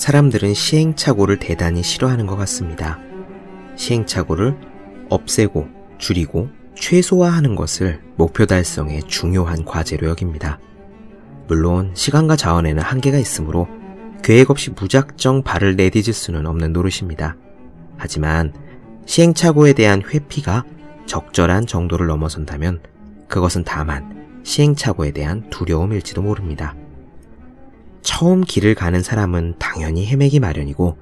사람들은 시행착오를 대단히 싫어하는 것 같습니다. 시행착오를 없애고 줄이고 최소화하는 것을 목표 달성의 중요한 과제로 여깁니다. 물론 시간과 자원에는 한계가 있으므로 계획 없이 무작정 발을 내디딜 수는 없는 노릇입니다. 하지만 시행착오에 대한 회피가 적절한 정도를 넘어선다면 그것은 다만 시행착오에 대한 두려움일지도 모릅니다. 처음 길을 가는 사람은 당연히 헤매기 마련이고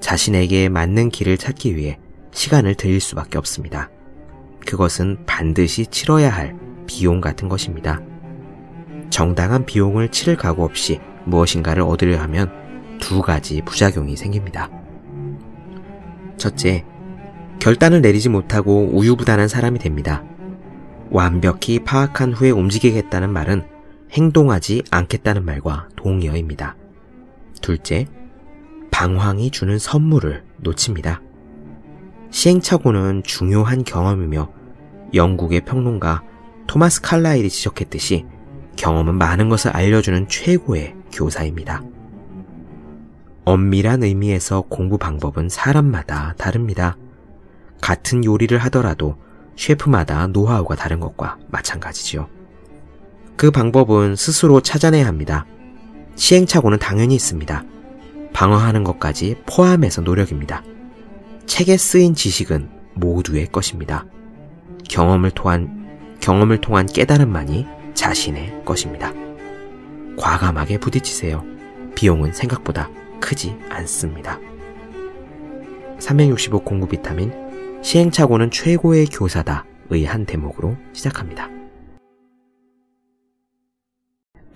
자신에게 맞는 길을 찾기 위해 시간을 들일 수밖에 없습니다. 그것은 반드시 치러야 할 비용 같은 것입니다. 정당한 비용을 치를 각오 없이 무엇인가를 얻으려 하면 두 가지 부작용이 생깁니다. 첫째, 결단을 내리지 못하고 우유부단한 사람이 됩니다. 완벽히 파악한 후에 움직이겠다는 말은 행동하지 않겠다는 말과 동의어입니다. 둘째, 방황이 주는 선물을 놓칩니다. 시행착오는 중요한 경험이며 영국의 평론가 토마스 칼라일이 지적했듯이 경험은 많은 것을 알려주는 최고의 교사입니다. 엄밀한 의미에서 공부 방법은 사람마다 다릅니다. 같은 요리를 하더라도 셰프마다 노하우가 다른 것과 마찬가지지요. 그 방법은 스스로 찾아내야 합니다. 시행착오는 당연히 있습니다. 방어하는 것까지 포함해서 노력입니다. 책에 쓰인 지식은 모두의 것입니다. 경험을 통한, 경험을 통한 깨달음만이 자신의 것입니다. 과감하게 부딪히세요. 비용은 생각보다 크지 않습니다. 365 공부 비타민 시행착오는 최고의 교사다 의 한 대목으로 시작합니다.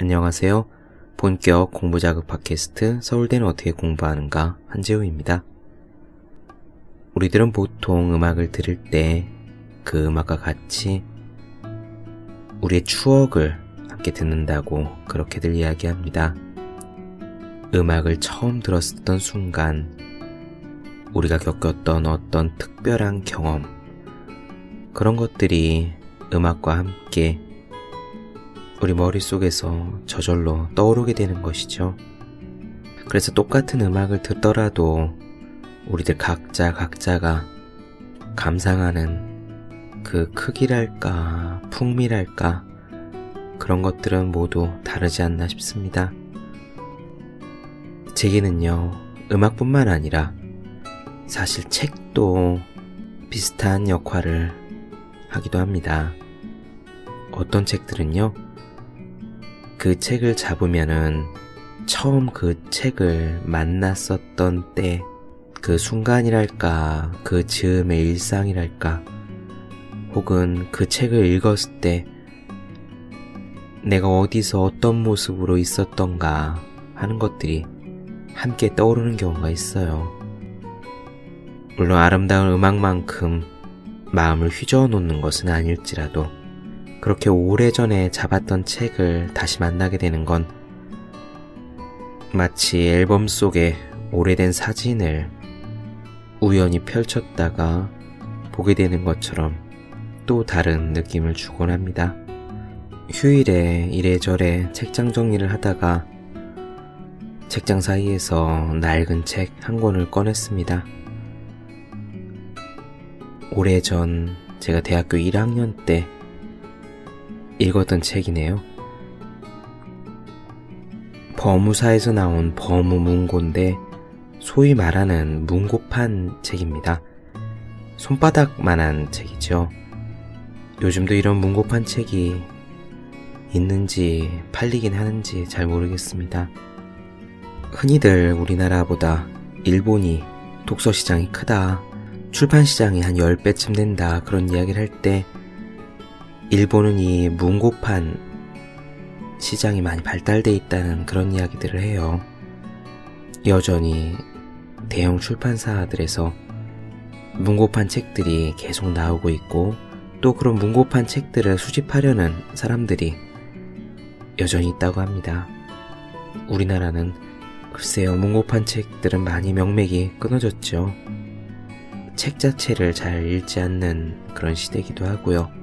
안녕하세요. 본격 공부자극 팟캐스트 서울대는 어떻게 공부하는가 한재우입니다. 우리들은 보통 음악을 들을 때 그 음악과 같이 우리의 추억을 함께 듣는다고 그렇게들 이야기합니다. 음악을 처음 들었었던 순간 우리가 겪었던 어떤 특별한 경험 그런 것들이 음악과 함께 우리 머릿속에서 저절로 떠오르게 되는 것이죠. 그래서 똑같은 음악을 듣더라도 우리들 각자 각자가 감상하는 그 크기랄까, 풍미랄까, 그런 것들은 모두 다르지 않나 싶습니다. 제게는요, 음악뿐만 아니라 사실 책도 비슷한 역할을 하기도 합니다. 어떤 책들은요, 그 책을 잡으면은 처음 그 책을 만났었던 때, 그 순간이랄까, 그 즈음의 일상이랄까, 혹은 그 책을 읽었을 때 내가 어디서 어떤 모습으로 있었던가 하는 것들이 함께 떠오르는 경우가 있어요. 물론 아름다운 음악만큼 마음을 휘저어 놓는 것은 아닐지라도 그렇게 오래전에 잡았던 책을 다시 만나게 되는 건 마치 앨범 속에 오래된 사진을 우연히 펼쳤다가 보게 되는 것처럼 또 다른 느낌을 주곤 합니다. 휴일에 이래저래 책장 정리를 하다가 책장 사이에서 낡은 책 한 권을 꺼냈습니다. 오래전 제가 대학교 1학년 때 읽었던 책이네요. 범우사에서 나온 범우 문고인데 소위 말하는 문고판 책입니다. 손바닥만한 책이죠. 요즘도 이런 문고판 책이 있는지 팔리긴 하는지 잘 모르겠습니다. 흔히들 우리나라보다 일본이 독서 시장이 크다, 출판 시장이 한 10배쯤 된다 그런 이야기를 할 때 일본은 이 문고판 시장이 많이 발달돼 있다는 그런 이야기들을 해요. 여전히 대형 출판사들에서 문고판 책들이 계속 나오고 있고 또 그런 문고판 책들을 수집하려는 사람들이 여전히 있다고 합니다. 우리나라는 글쎄요, 문고판 책들은 많이 명맥이 끊어졌죠. 책 자체를 잘 읽지 않는 그런 시대이기도 하고요.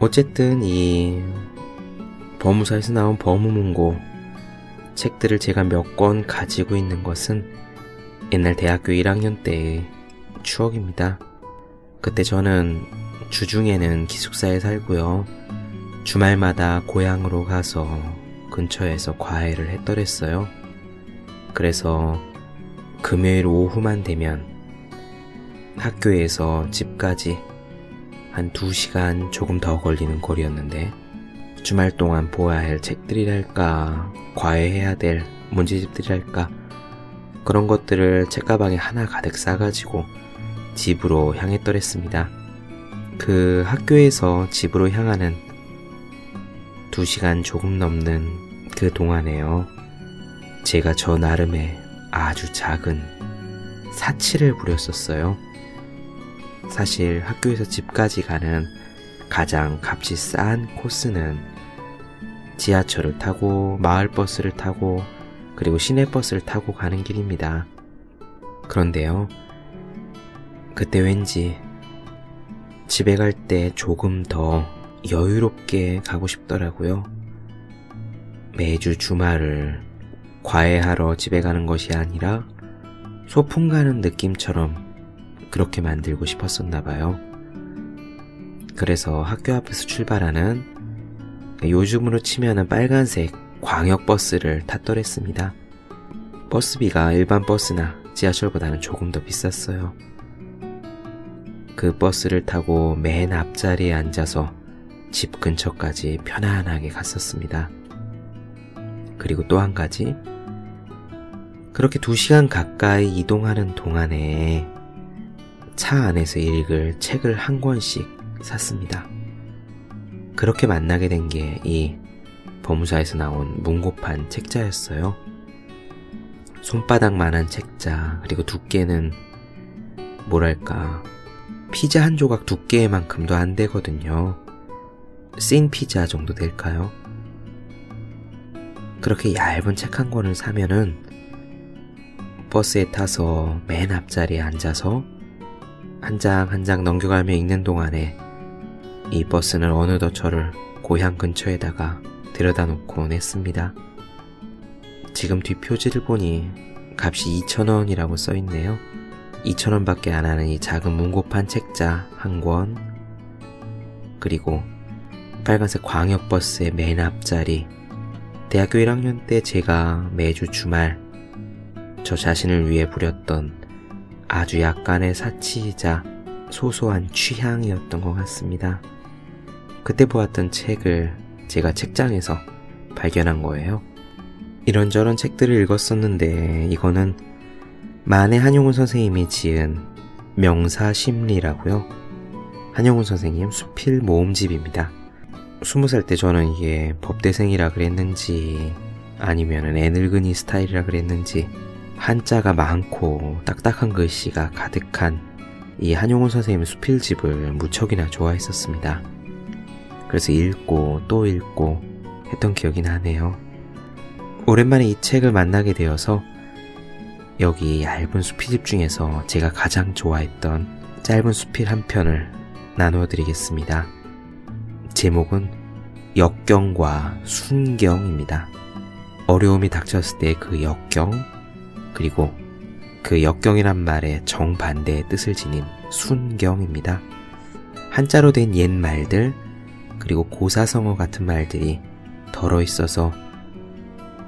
어쨌든 이 법무사에서 나온 법무문고 책들을 제가 몇 권 가지고 있는 것은 옛날 대학교 1학년 때의 추억입니다. 그때 저는 주중에는 기숙사에 살고요. 주말마다 고향으로 가서 근처에서 과외를 했더랬어요. 그래서 금요일 오후만 되면 학교에서 집까지 한 2시간 조금 더 걸리는 거리였는데 주말 동안 보아야 할 책들이랄까, 과외해야 될 문제집들이랄까, 그런 것들을 책가방에 하나 가득 싸가지고 집으로 향했더랬습니다. 그 학교에서 집으로 향하는 2시간 조금 넘는 그 동안에요. 제가 저 나름의 아주 작은 사치를 부렸었어요. 사실 학교에서 집까지 가는 가장 값이 싼 코스는 지하철을 타고 마을버스를 타고 그리고 시내버스를 타고 가는 길입니다. 그런데요, 그때 왠지 집에 갈 때 조금 더 여유롭게 가고 싶더라고요. 매주 주말을 과외하러 집에 가는 것이 아니라 소풍 가는 느낌처럼 그렇게 만들고 싶었었나 봐요. 그래서 학교 앞에서 출발하는 요즘으로 치면은 빨간색 광역버스를 탔더랬습니다. 버스비가 일반 버스나 지하철보다는 조금 더 비쌌어요. 그 버스를 타고 맨 앞자리에 앉아서 집 근처까지 편안하게 갔었습니다. 그리고 또 한 가지, 그렇게 두 시간 가까이 이동하는 동안에 차 안에서 읽을 책을 한 권씩 샀습니다. 그렇게 만나게 된 게 이 법무사에서 나온 문고판 책자였어요. 손바닥만한 책자, 그리고 두께는 뭐랄까, 피자 한 조각 두께만큼도 안 되거든요. 씬 피자 정도 될까요? 그렇게 얇은 책 한 권을 사면은 버스에 타서 맨 앞자리에 앉아서 한 장 한 장 넘겨가며 읽는 동안에 이 버스는 어느덧 저를 고향 근처에다가 들여다 놓곤 했습니다. 지금 뒷표지를 보니 값이 2,000원이라고 써 있네요. 2,000원밖에 안 하는 이 작은 문고판 책자 한 권, 그리고 빨간색 광역버스의 맨 앞자리, 대학교 1학년 때 제가 매주 주말 저 자신을 위해 부렸던 아주 약간의 사치이자 소소한 취향이었던 것 같습니다. 그때 보았던 책을 제가 책장에서 발견한 거예요. 이런저런 책들을 읽었었는데 이거는 만해 한용운 선생님이 지은 명사심리라고요. 한용운 선생님 수필 모음집입니다. 스무 살 때 저는 이게 법대생이라 그랬는지 아니면 애늙은이 스타일이라 그랬는지 한자가 많고 딱딱한 글씨가 가득한 이 한용운 선생님 수필집을 무척이나 좋아했었습니다. 그래서 읽고 또 읽고 했던 기억이 나네요. 오랜만에 이 책을 만나게 되어서 여기 얇은 수필집 중에서 제가 가장 좋아했던 짧은 수필 한 편을 나누어 드리겠습니다. 제목은 역경과 순경입니다. 어려움이 닥쳤을 때 그 역경, 그리고 그 역경이란 말의 정반대의 뜻을 지닌 순경입니다. 한자로 된 옛 말들, 그리고 고사성어 같은 말들이 덜어 있어서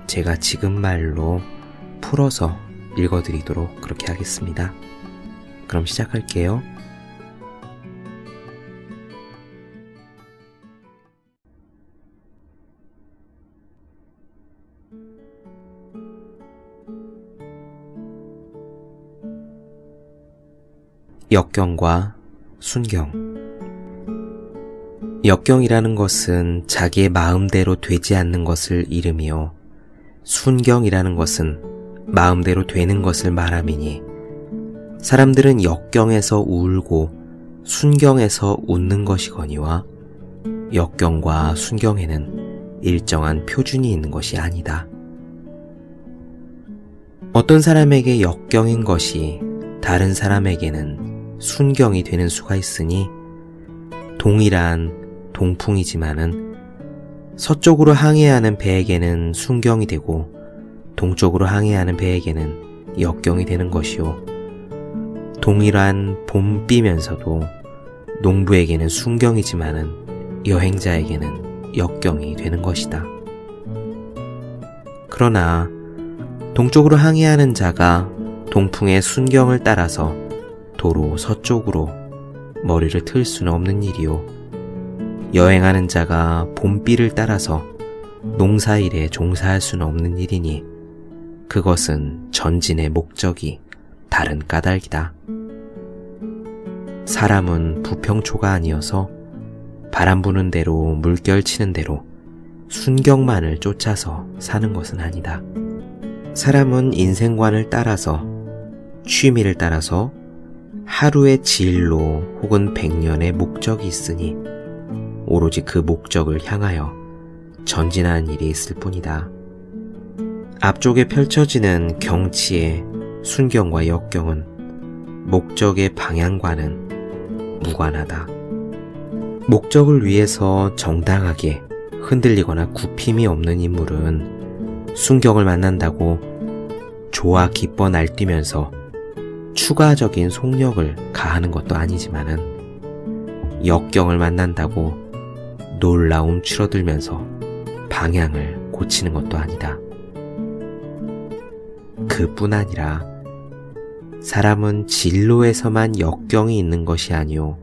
제가 지금 말로 풀어서 읽어드리도록 그렇게 하겠습니다. 그럼 시작할게요. 역경과 순경 역경이라는 것은 자기의 마음대로 되지 않는 것을 이름이요. 순경이라는 것은 마음대로 되는 것을 말함이니 사람들은 역경에서 울고 순경에서 웃는 것이거니와 역경과 순경에는 일정한 표준이 있는 것이 아니다. 어떤 사람에게 역경인 것이 다른 사람에게는 순경이 되는 수가 있으니 동일한 동풍이지만은 서쪽으로 항해하는 배에게는 순경이 되고 동쪽으로 항해하는 배에게는 역경이 되는 것이요. 동일한 봄비면서도 농부에게는 순경이지만은 여행자에게는 역경이 되는 것이다. 그러나 동쪽으로 항해하는 자가 동풍의 순경을 따라서 도로 서쪽으로 머리를 틀 수는 없는 일이요. 여행하는 자가 봄비를 따라서 농사일에 종사할 수는 없는 일이니 그것은 전진의 목적이 다른 까닭이다. 사람은 부평초가 아니어서 바람 부는 대로 물결 치는 대로 순경만을 쫓아서 사는 것은 아니다. 사람은 인생관을 따라서 취미를 따라서 하루의 진로 혹은 백년의 목적이 있으니 오로지 그 목적을 향하여 전진하는 일이 있을 뿐이다. 앞쪽에 펼쳐지는 경치의 순경과 역경은 목적의 방향과는 무관하다. 목적을 위해서 정당하게 흔들리거나 굽힘이 없는 인물은 순경을 만난다고 좋아 기뻐 날뛰면서 추가적인 속력을 가하는 것도 아니지만은 역경을 만난다고 놀라움 줄어들면서 방향을 고치는 것도 아니다. 그뿐 아니라 사람은 진로에서만 역경이 있는 것이 아니오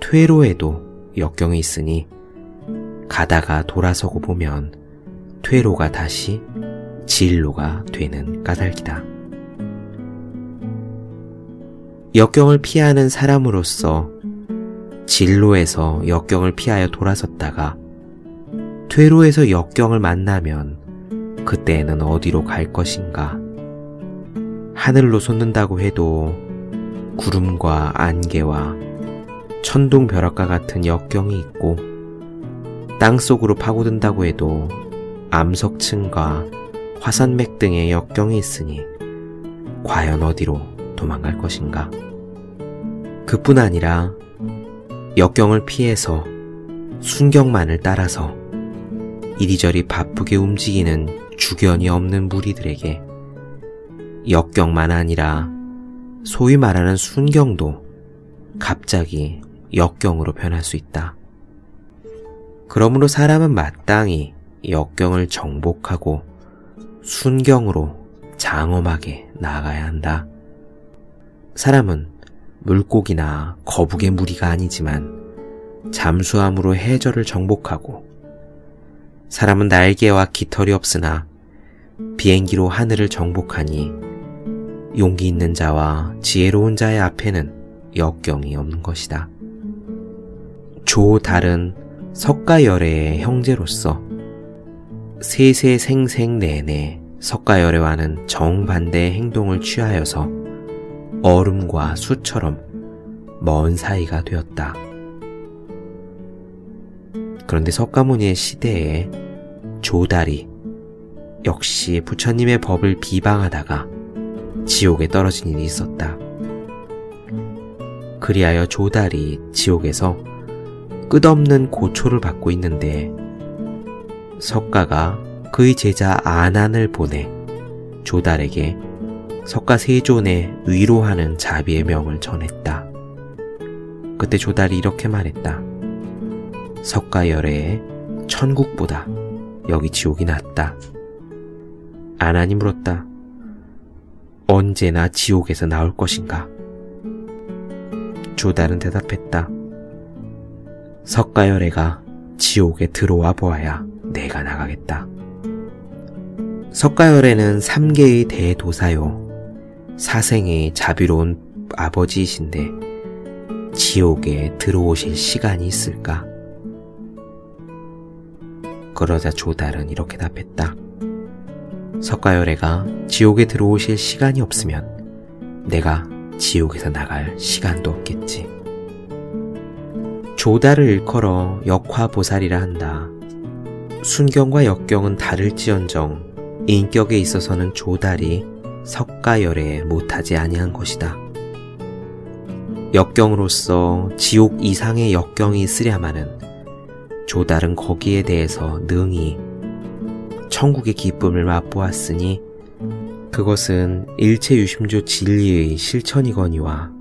퇴로에도 역경이 있으니 가다가 돌아서고 보면 퇴로가 다시 진로가 되는 까닭이다. 역경을 피하는 사람으로서 진로에서 역경을 피하여 돌아섰다가 퇴로에서 역경을 만나면 그때에는 어디로 갈 것인가? 하늘로 솟는다고 해도 구름과 안개와 천둥 벼락과 같은 역경이 있고 땅 속으로 파고든다고 해도 암석층과 화산맥 등의 역경이 있으니 과연 어디로 도망갈 것인가? 그뿐 아니라 역경을 피해서 순경만을 따라서 이리저리 바쁘게 움직이는 주견이 없는 무리들에게 역경만 아니라 소위 말하는 순경도 갑자기 역경으로 변할 수 있다. 그러므로 사람은 마땅히 역경을 정복하고 순경으로 장엄하게 나아가야 한다. 사람은 물고기나 거북의 무리가 아니지만 잠수함으로 해저를 정복하고 사람은 날개와 깃털이 없으나 비행기로 하늘을 정복하니 용기 있는 자와 지혜로운 자의 앞에는 역경이 없는 것이다. 조 달은 석가열애의 형제로서 세세생생 내내 석가열애와는 정반대의 행동을 취하여서 얼음과 수처럼 먼 사이가 되었다. 그런데 석가모니의 시대에 조달이 역시 부처님의 법을 비방하다가 지옥에 떨어진 일이 있었다. 그리하여 조달이 지옥에서 끝없는 고초를 받고 있는데 석가가 그의 제자 아난을 보내 조달에게 석가 세존의 위로하는 자비의 명을 전했다. 그때 조달이 이렇게 말했다. 석가열애에 천국보다 여기 지옥이 낫다. 아난이 물었다. 언제나 지옥에서 나올 것인가? 조달은 대답했다. 석가열애가 지옥에 들어와 보아야 내가 나가겠다. 석가열애는 삼계의 대도사요. 사생의 자비로운 아버지이신데 지옥에 들어오실 시간이 있을까? 그러자 조달은 이렇게 답했다. 석가열애가 지옥에 들어오실 시간이 없으면 내가 지옥에서 나갈 시간도 없겠지. 조달을 일컬어 역화보살이라 한다. 순경과 역경은 다를지언정 인격에 있어서는 조달이 석가열에 못하지 아니한 것이다. 역경으로서 지옥 이상의 역경이 있으랴마는 조달은 거기에 대해서 능히 천국의 기쁨을 맛보았으니 그것은 일체 유심조 진리의 실천이거니와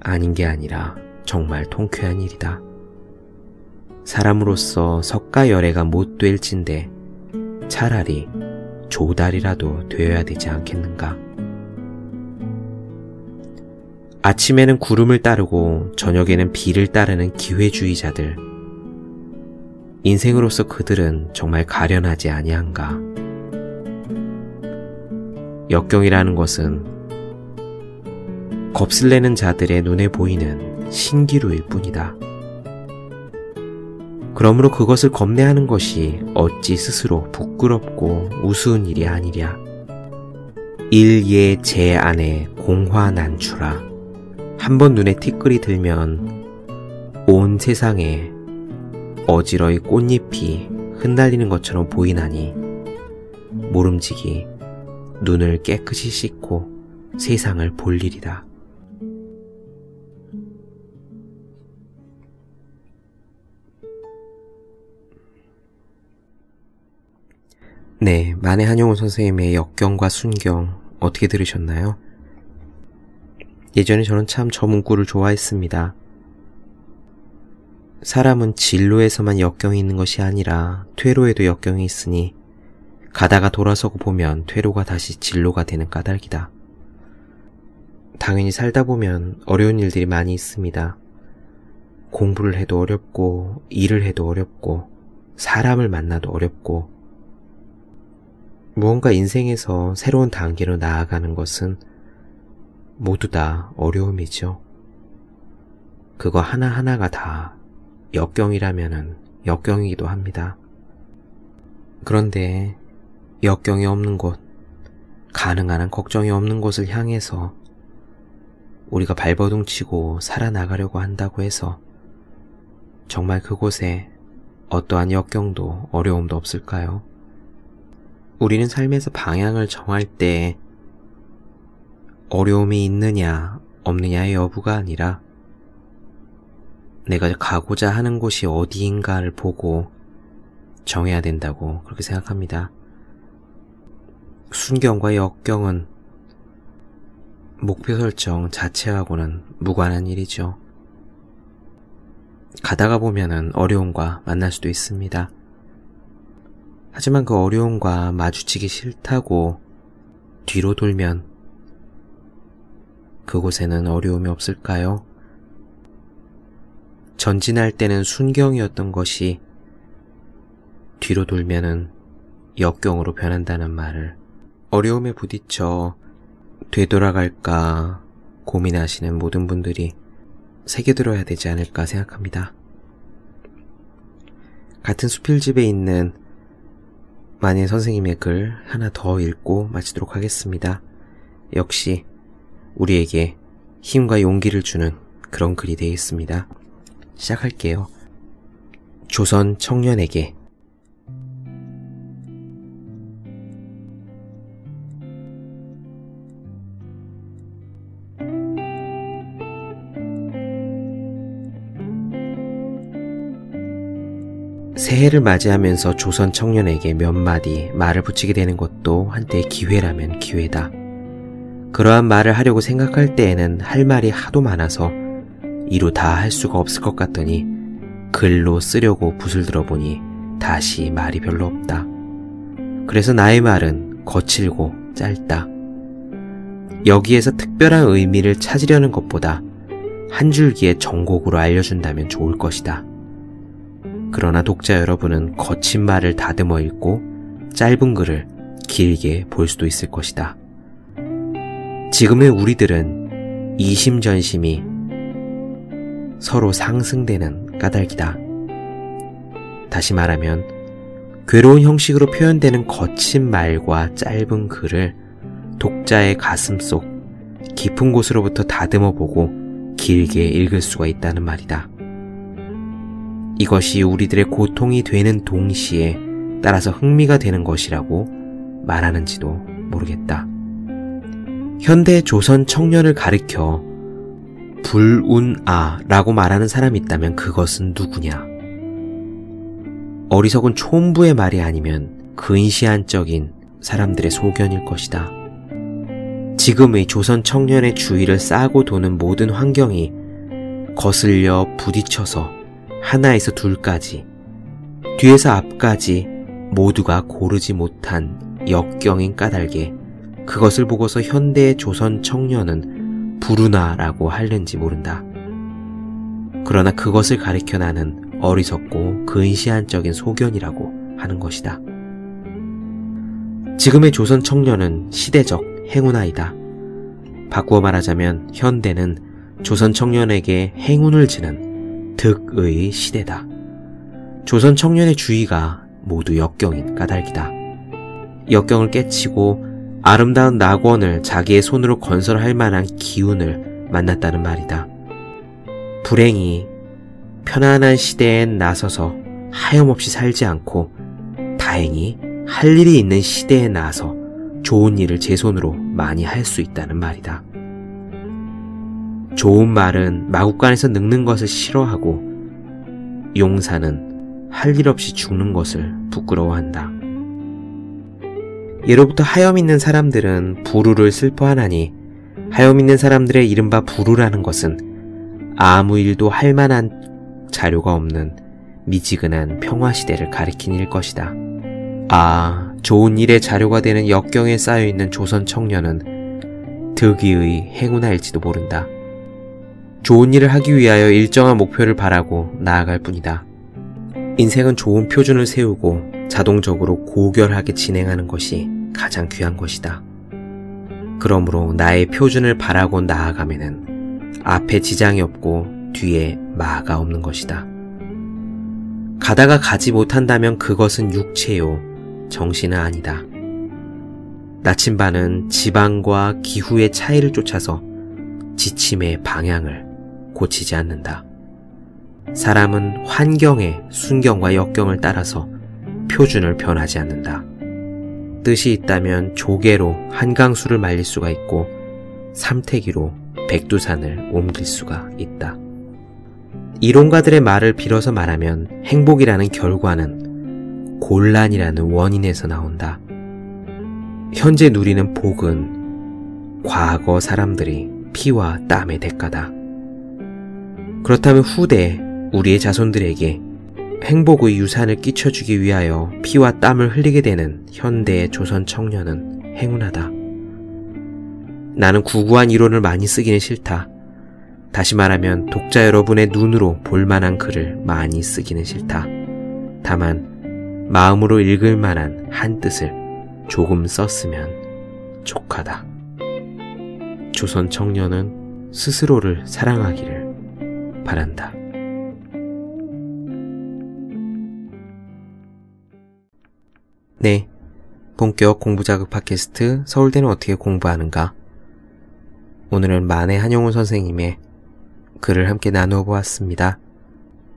아닌 게 아니라 정말 통쾌한 일이다. 사람으로서 석가열애가 못 될진데 차라리 조달이라도 되어야 되지 않겠는가? 아침에는 구름을 따르고 저녁에는 비를 따르는 기회주의자들. 인생으로서 그들은 정말 가련하지 아니한가? 역경이라는 것은 겁슬내는 자들의 눈에 보이는 신기루일 뿐이다. 그러므로 그것을 겁내하는 것이 어찌 스스로 부끄럽고 우스운 일이 아니랴. 일예 제 안에 공화 난추라. 한번 눈에 티끌이 들면 온 세상에 어지러이 꽃잎이 흩날리는 것처럼 보이나니 모름지기 눈을 깨끗이 씻고 세상을 볼 일이다. 네, 만해 한용우 선생님의 역경과 순경 어떻게 들으셨나요? 예전에 저는 참 저 문구를 좋아했습니다. 사람은 진로에서만 역경이 있는 것이 아니라 퇴로에도 역경이 있으니 가다가 돌아서고 보면 퇴로가 다시 진로가 되는 까닭이다. 당연히 살다 보면 어려운 일들이 많이 있습니다. 공부를 해도 어렵고, 일을 해도 어렵고, 사람을 만나도 어렵고, 무언가 인생에서 새로운 단계로 나아가는 것은 모두 다 어려움이죠. 그거 하나하나가 다 역경이라면 역경이기도 합니다. 그런데 역경이 없는 곳, 가능한 한 걱정이 없는 곳을 향해서 우리가 발버둥 치고 살아나가려고 한다고 해서 정말 그곳에 어떠한 역경도 어려움도 없을까요? 우리는 삶에서 방향을 정할 때 어려움이 있느냐, 없느냐의 여부가 아니라 내가 가고자 하는 곳이 어디인가를 보고 정해야 된다고 그렇게 생각합니다. 순경과 역경은 목표 설정 자체하고는 무관한 일이죠. 가다가 보면은 어려움과 만날 수도 있습니다. 하지만 그 어려움과 마주치기 싫다고 뒤로 돌면 그곳에는 어려움이 없을까요? 전진할 때는 순경이었던 것이 뒤로 돌면은 역경으로 변한다는 말을 어려움에 부딪혀 되돌아갈까 고민하시는 모든 분들이 새겨들어야 되지 않을까 생각합니다. 같은 수필집에 있는 만일 선생님의 글 하나 더 읽고 마치도록 하겠습니다. 역시 우리에게 힘과 용기를 주는 그런 글이 되겠습니다. 시작할게요. 조선 청년에게 새해를 맞이하면서 조선 청년에게 몇 마디 말을 붙이게 되는 것도 한때 기회라면 기회다. 그러한 말을 하려고 생각할 때에는 할 말이 하도 많아서 이루 다 할 수가 없을 것 같더니 글로 쓰려고 붓을 들어보니 다시 말이 별로 없다. 그래서 나의 말은 거칠고 짧다. 여기에서 특별한 의미를 찾으려는 것보다 한 줄기의 정곡으로 알려준다면 좋을 것이다. 그러나 독자 여러분은 거친 말을 다듬어 읽고 짧은 글을 길게 볼 수도 있을 것이다. 지금의 우리들은 이심전심이 서로 상승되는 까닭이다. 다시 말하면 괴로운 형식으로 표현되는 거친 말과 짧은 글을 독자의 가슴 속 깊은 곳으로부터 다듬어 보고 길게 읽을 수가 있다는 말이다. 이것이 우리들의 고통이 되는 동시에 따라서 흥미가 되는 것이라고 말하는지도 모르겠다. 현대 조선 청년을 가리켜 불운아라고 말하는 사람이 있다면 그것은 누구냐? 어리석은 촌부의 말이 아니면 근시안적인 사람들의 소견일 것이다. 지금의 조선 청년의 주위를 싸고 도는 모든 환경이 거슬려 부딪혀서 하나에서 둘까지, 뒤에서 앞까지 모두가 고르지 못한 역경인 까닭에 그것을 보고서 현대의 조선 청년은 부르나라고 할는지 모른다. 그러나 그것을 가리켜 나는 어리석고 근시안적인 소견이라고 하는 것이다. 지금의 조선 청년은 시대적 행운아이다. 바꾸어 말하자면 현대는 조선 청년에게 행운을 지는 득의 시대다. 조선 청년의 주의가 모두 역경인 까닭이다. 역경을 깨치고 아름다운 낙원을 자기의 손으로 건설할 만한 기운을 만났다는 말이다. 불행히 편안한 시대엔 나서서 하염없이 살지 않고 다행히 할 일이 있는 시대에 나서 좋은 일을 제 손으로 많이 할 수 있다는 말이다. 좋은 말은 마국간에서 늙는 것을 싫어하고 용사는 할 일 없이 죽는 것을 부끄러워한다. 예로부터 하염 있는 사람들은 부루를 슬퍼하나니 하염 있는 사람들의 이른바 부루라는 것은 아무 일도 할 만한 자료가 없는 미지근한 평화 시대를 가리킨 일 것이다. 아, 좋은 일의 자료가 되는 역경에 쌓여 있는 조선 청년은 득이의 행운할지도 모른다. 좋은 일을 하기 위하여 일정한 목표를 바라고 나아갈 뿐이다. 인생은 좋은 표준을 세우고 자동적으로 고결하게 진행하는 것이 가장 귀한 것이다. 그러므로 나의 표준을 바라고 나아가면은 앞에 지장이 없고 뒤에 마가 없는 것이다. 가다가 가지 못한다면 그것은 육체요, 정신은 아니다. 나침반은 지방과 기후의 차이를 쫓아서 지침의 방향을 고치지 않는다. 사람은 환경의 순경과 역경을 따라서 표준을 변하지 않는다. 뜻이 있다면 조개로 한강수를 말릴 수가 있고 삼태기로 백두산을 옮길 수가 있다. 이론가들의 말을 빌어서 말하면 행복이라는 결과는 곤란이라는 원인에서 나온다. 현재 누리는 복은 과거 사람들이 피와 땀의 대가다. 그렇다면 후대 우리의 자손들에게 행복의 유산을 끼쳐주기 위하여 피와 땀을 흘리게 되는 현대의 조선 청년은 행운하다. 나는 구구한 이론을 많이 쓰기는 싫다. 다시 말하면 독자 여러분의 눈으로 볼만한 글을 많이 쓰기는 싫다. 다만 마음으로 읽을 만한 한 뜻을 조금 썼으면 족하다. 조선 청년은 스스로를 사랑하기를 바란다. 네. 본격 공부자극 팟캐스트 서울대는 어떻게 공부하는가? 오늘은 만해 한용운 선생님의 글을 함께 나누어 보았습니다.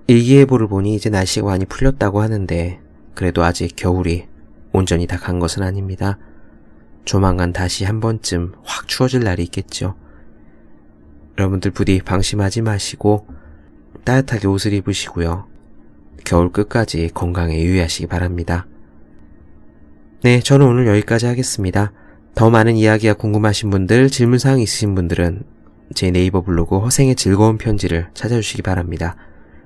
일기예보를 보니 이제 날씨가 많이 풀렸다고 하는데 그래도 아직 겨울이 온전히 다 간 것은 아닙니다. 조만간 다시 한 번쯤 확 추워질 날이 있겠죠. 여러분들 부디 방심하지 마시고 따뜻하게 옷을 입으시고요. 겨울 끝까지 건강에 유의하시기 바랍니다. 네, 저는 오늘 여기까지 하겠습니다. 더 많은 이야기가 궁금하신 분들, 질문사항 있으신 분들은 제 네이버 블로그 허생의 즐거운 편지를 찾아주시기 바랍니다.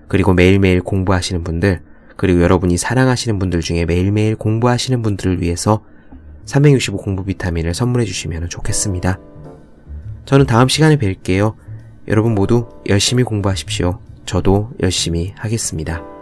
그리고 매일매일 공부하시는 분들, 그리고 여러분이 사랑하시는 분들 중에 매일매일 공부하시는 분들을 위해서 365 공부 비타민을 선물해 주시면 좋겠습니다. 저는 다음 시간에 뵐게요. 여러분 모두 열심히 공부하십시오. 저도 열심히 하겠습니다.